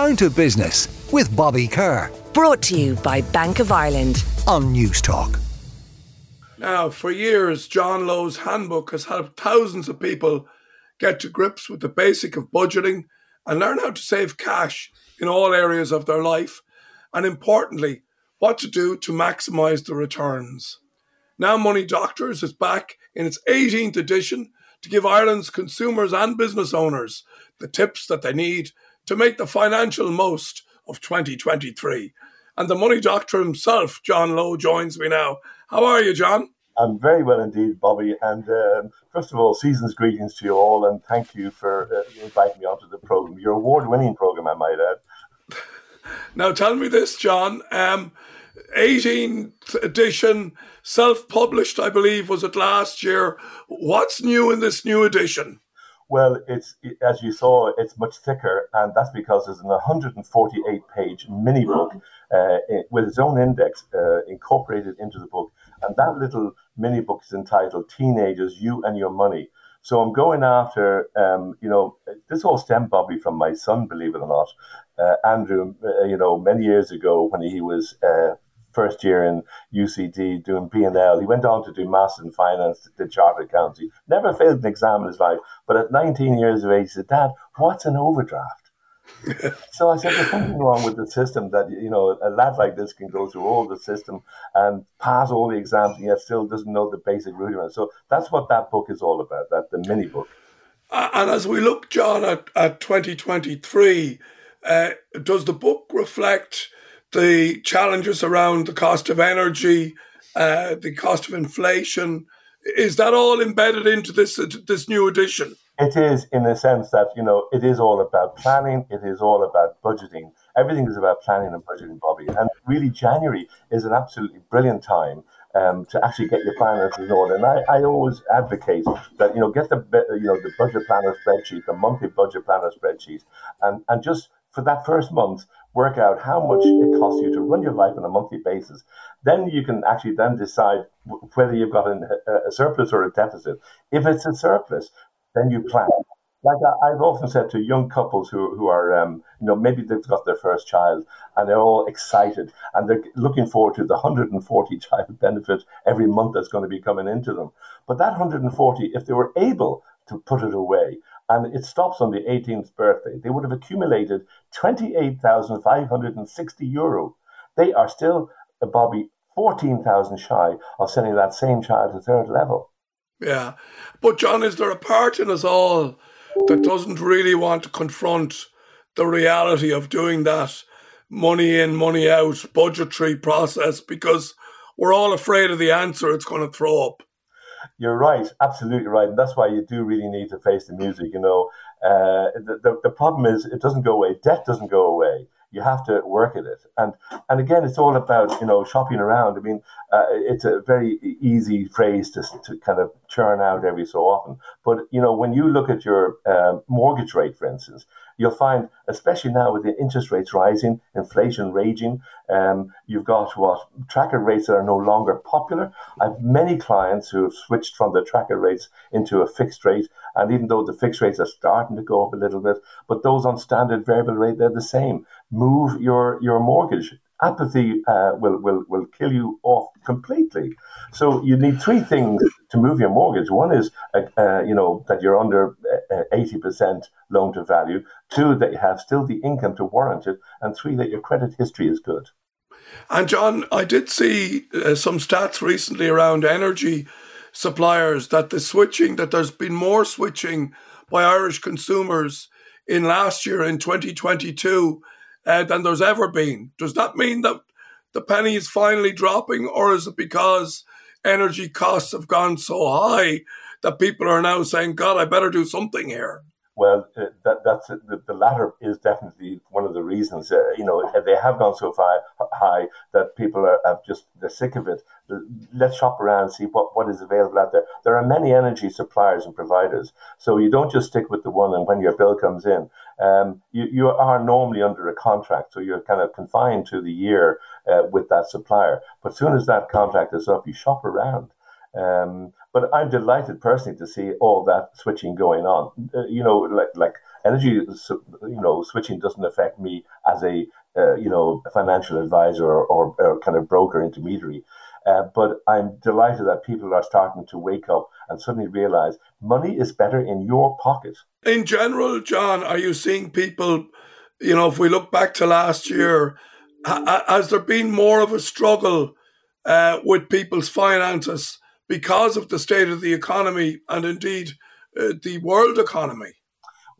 Down to Business with Bobby Kerr. Brought to you by Bank of Ireland on Newstalk. Now, for years, John Lowe's handbook has helped thousands of people get to grips with the basic of budgeting and learn how to save cash in all areas of their life, and importantly, what to do to maximize the returns. Now, Money Doctors is back in its 18th edition to give Ireland's consumers and business owners the tips that they need to make the financial most of 2023. And the money doctor himself, John Lowe, joins me now. How are you, John? I'm very well indeed, Bobby. And um, first of all, season's greetings to you all, and thank you for uh, inviting me onto the program. Your award-winning program, I might add. now, tell me this, John. Um, 18th edition, self-published, I believe, was it last year? What's new in this new edition? Well, it's as you saw, it's much thicker, and that's because there's an 148-page mini book uh, with its own index uh, incorporated into the book, and that little mini book is entitled "Teenagers, You and Your Money." So I'm going after, um, you know, this all stemmed, Bobby, from my son, believe it or not, uh, Andrew. Uh, you know, many years ago when he was uh, first year in UCD doing P&L. He went on to do maths and Finance, did Chartered Accountancy. Never failed an exam in his life. But at 19 years of age, he said, Dad, what's an overdraft? so I said, there's something wrong with the system that, you know, a lad like this can go through all the system and pass all the exams and yet still doesn't know the basic rudiments. So that's what that book is all about, that the mini book. and as we look, John, at, at 2023, uh, does the book reflect the challenges around the cost of energy, uh, the cost of inflation. Is that all embedded into this this new edition? It is, in the sense that you know, it is all about planning. It is all about budgeting. Everything is about planning and budgeting, Bobby. And really, January is an absolutely brilliant time um, to actually get your finances in order. And I, I always advocate that you know get the you know the budget planner spreadsheet, the monthly budget planner spreadsheet, and and just for that first month work out how much it costs you to run your life on a monthly basis. Then you can actually then decide whether you've got an, a surplus or a deficit. If it's a surplus, then you plan. Like I've often said to young couples who, who are, um, you know, maybe they've got their first child and they're all excited and they're looking forward to the 140 child benefit every month that's going to be coming into them. But that 140, if they were able to put it away and it stops on the 18th birthday, they would have accumulated 28,560 euro. They are still, uh, Bobby, 14,000 shy of sending that same child to third level. Yeah. But, John, is there a part in us all that doesn't really want to confront the reality of doing that money in, money out budgetary process because we're all afraid of the answer it's going to throw up? You're right, absolutely right, and that's why you do really need to face the music. You know, uh, the, the the problem is it doesn't go away. Debt doesn't go away you have to work at it. And and again, it's all about you know shopping around. I mean, uh, it's a very easy phrase to to kind of churn out every so often. But you know, when you look at your uh, mortgage rate, for instance, you'll find, especially now with the interest rates rising, inflation raging, um, you've got what tracker rates that are no longer popular. I have many clients who have switched from the tracker rates into a fixed rate, and even though the fixed rates are starting to go up a little bit, but those on standard variable rate they're the same move your your mortgage. Apathy uh, will, will will kill you off completely. So you need three things to move your mortgage. One is uh, uh, you know that you're under uh, eighty percent loan to value. Two that you have still the income to warrant it, and three that your credit history is good. And John, I did see uh, some stats recently around energy suppliers that the switching that there's been more switching by Irish consumers in last year in 2022 uh, than there's ever been. Does that mean that the penny is finally dropping, or is it because energy costs have gone so high that people are now saying, God, I better do something here? Well, uh, that, that's the, the latter is definitely one of the reasons. Uh, you know, they have gone so far high that people are, are just they're sick of it. Let's shop around see what, what is available out there. There are many energy suppliers and providers, so you don't just stick with the one. And when your bill comes in, um, you you are normally under a contract, so you're kind of confined to the year uh, with that supplier. But as soon as that contract is up, you shop around. Um, but I'm delighted personally to see all that switching going on. Uh, you know, like like Energy, you know, switching doesn't affect me as a, uh, you know, financial advisor or, or, kind of broker intermediary. Uh, but I'm delighted that people are starting to wake up and suddenly realize money is better in your pocket. In general, John, are you seeing people, you know, if we look back to last year, has there been more of a struggle uh, with people's finances because of the state of the economy and indeed uh, the world economy?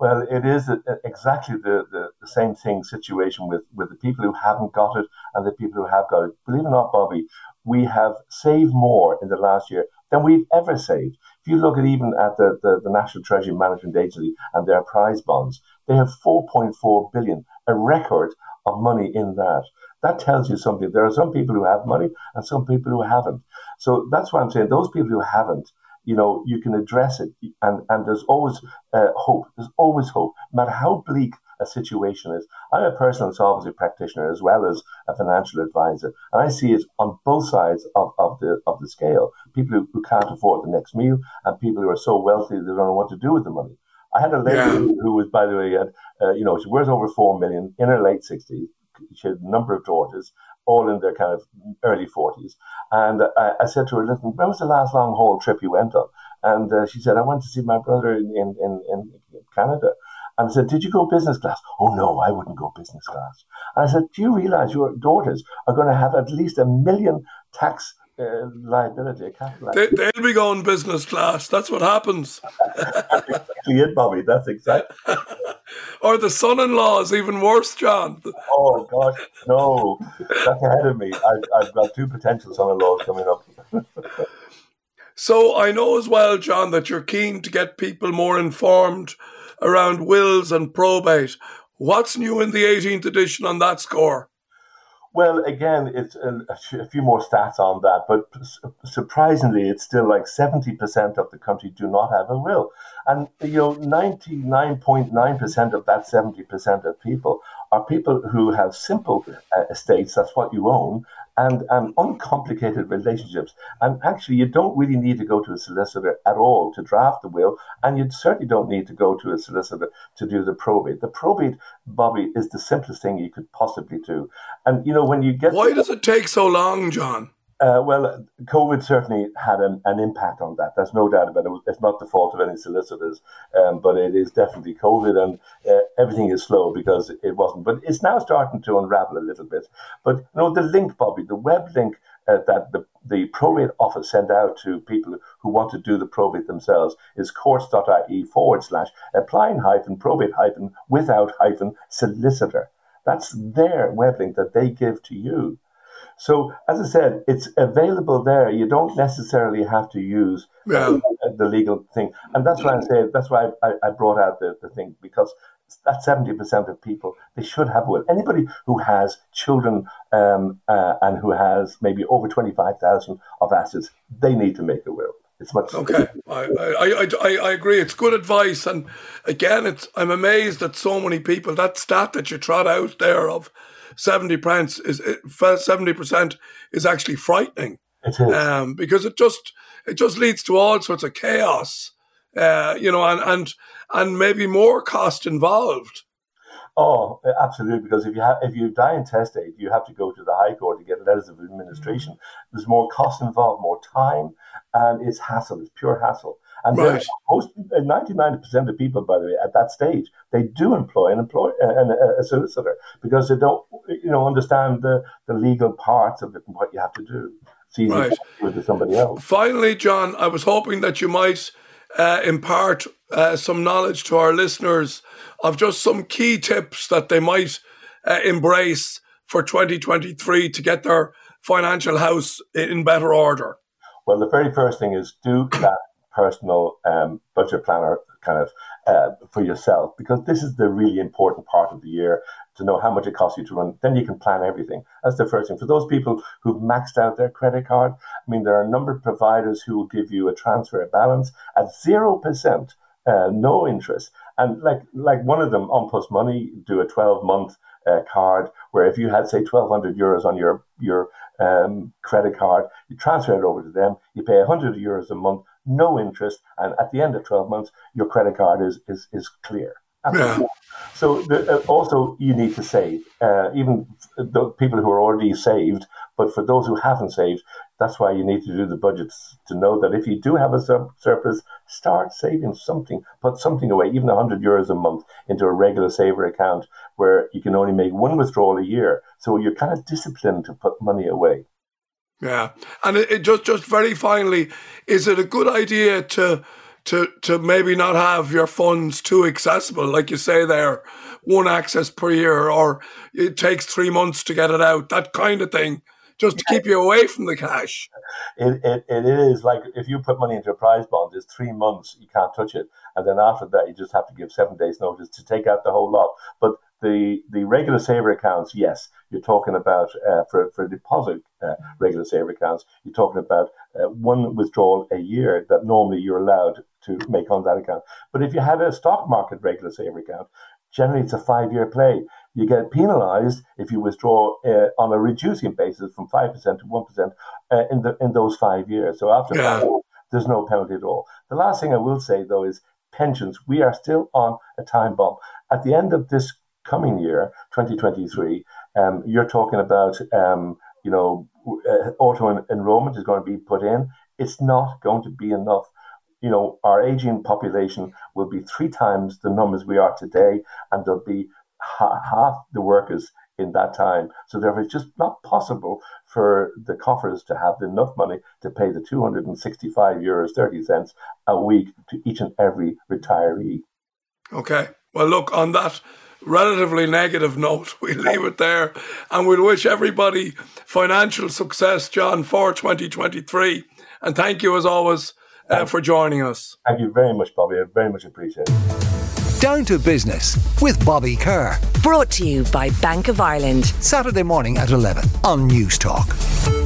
Well, it is a, exactly the, the, the, same thing situation with, with the people who haven't got it and the people who have got it. Believe it or not, Bobby, we have saved more in the last year than we've ever saved. If you look at even at the, the, the National Treasury Management Agency and their prize bonds, they have 4.4 billion, a record of money in that. That tells you something. There are some people who have money and some people who haven't. So that's why I'm saying those people who haven't, you know, you can address it, and and there's always uh, hope. There's always hope, no matter how bleak a situation is. I'm a personal insolvency practitioner as well as a financial advisor, and I see it on both sides of, of the of the scale. People who, who can't afford the next meal, and people who are so wealthy they don't know what to do with the money. I had a lady yeah. who, was, by the way, had, uh, you know, she worth over four million in her late sixties. She had a number of daughters, all in their kind of early 40s. And I, I said to her, listen, when was the last long haul trip you went on? And uh, she said, I went to see my brother in, in, in, in Canada. And I said, Did you go business class? Oh, no, I wouldn't go business class. And I said, Do you realize your daughters are going to have at least a million tax uh, liability? They, will be going business class. That's what happens. That's exactly it, Bobby. That's exactly or the son-in-law is even worse, John. Oh gosh, no, that's ahead of me. I've, I've got two potential son-in-laws coming up. so I know as well, John, that you're keen to get people more informed around wills and probate. What's new in the 18th edition on that score? Well, again, it's a, a, few more stats on that, but surprisingly, it's still like 70% of the country do not have a will. And, you know, 99.9% of that 70% of people are people who have simple uh, estates, that's what you own, and, and uncomplicated relationships. And actually, you don't really need to go to a solicitor at all to draft the will, and you certainly don't need to go to a solicitor to do the probate. The probate, Bobby, is the simplest thing you could possibly do. And you know, when you get why does it take so long, John? Uh, well, COVID certainly had an, an, impact on that. There's no doubt about it. It's not the fault of any solicitors, um, but it is definitely COVID, and uh, everything is slow because it wasn't. But it's now starting to unravel a little bit. But you know, the link, Bobby, the web link uh, that the, the probate office sent out to people who want to do the probate themselves is courts.ie forward slash applying hyphen probate hyphen without hyphen solicitor. That's their web link that they give to you. So, as I said, it's available there. You don't necessarily have to use yeah. the legal thing. And that's why I say, that's why I, I brought out the, the thing, because that 70% of people, they should have a will. Anybody who has children um, uh, and who has maybe over 25,000 of assets, they need to make a will. It's much okay. I, I, I, I agree. It's good advice, and again, it's I'm amazed that so many people. That stat that you trot out there of seventy percent is seventy percent is actually frightening. Um, because it just it just leads to all sorts of chaos, uh, you know, and and and maybe more cost involved. Oh, absolutely. Because if you have, if you die intestate, you have to go to the High Court to get letters of administration. There's more cost involved, more time, and it's hassle. It's pure hassle. And right. most, 99% of people, by the way, at that stage, they do employ an employ an, a, solicitor because they don't, you know, understand the, the legal parts of it and what you have to do. See, right. with somebody else. Finally, John, I was hoping that you might uh, impart uh, some knowledge to our listeners of just some key tips that they might uh, embrace for 2023 to get their financial house in better order. Well, the very first thing is do that personal um, budget planner kind of uh, for yourself because this is the really important part of the year to know how much it costs you to run. Then you can plan everything. That's the first thing. For those people who've maxed out their credit card, I mean, there are a number of providers who will give you a transfer balance at 0%. Uh, no interest, and like like one of them, An Post Money, do a twelve month uh, card where if you had say twelve hundred euros on your your um, credit card, you transfer it over to them, you pay hundred euros a month, no interest, and at the end of 12 months, your credit card is, is, is clear. Yeah. So the, uh, also you need to save. Uh, even the people who are already saved, but for those who haven't saved, that's why you need to do the budgets to know that if you do have a sur- surplus, start saving something, put something away, even 100 euros a month into a regular saver account where you can only make one withdrawal a year. So you're kind of disciplined to put money away. Yeah, and it, it just just very finally, is it a good idea to to to maybe not have your funds too accessible, like you say there, one access per year, or it takes three months to get it out, that kind of thing, just to keep you away from the cash. It, it, it is like if you put money into a prize bond, it's three months, you can't touch it. And then after that, you just have to give seven days notice to take out the whole lot. But the, the regular saver accounts, yes, you're talking about uh, for, for deposit uh, regular saver accounts, you're talking about uh, one withdrawal a year that normally you're allowed to make on that account. But if you had a stock market regular saver account, generally it's a five year play. You get penalized if you withdraw uh, on a reducing basis from 5% to 1% uh, in, the, in those five years. So after Yeah. five, there's no penalty at all. The last thing I will say, though, is pensions. We are still on a time bomb. At the end of this coming year, 2023, um, you're talking about, um, you know, uh, auto en- enrollment is going to be put in. It's not going to be enough. You know, our aging population will be three times the numbers we are today, and there'll be ha- half the workers in that time. So therefore, it's just not possible for the coffers to have enough money to pay the 265 euros 30 cents a week to each and every retiree. Okay. Well, look, on that relatively negative note, we leave it there and we'll wish everybody financial success, John, for 2023. And thank you as always uh, for joining us. Thank you very much, Bobby. I very much appreciate it. Down to business with Bobby Kerr. Brought to you by Bank of Ireland. Saturday morning at 11 on Newstalk.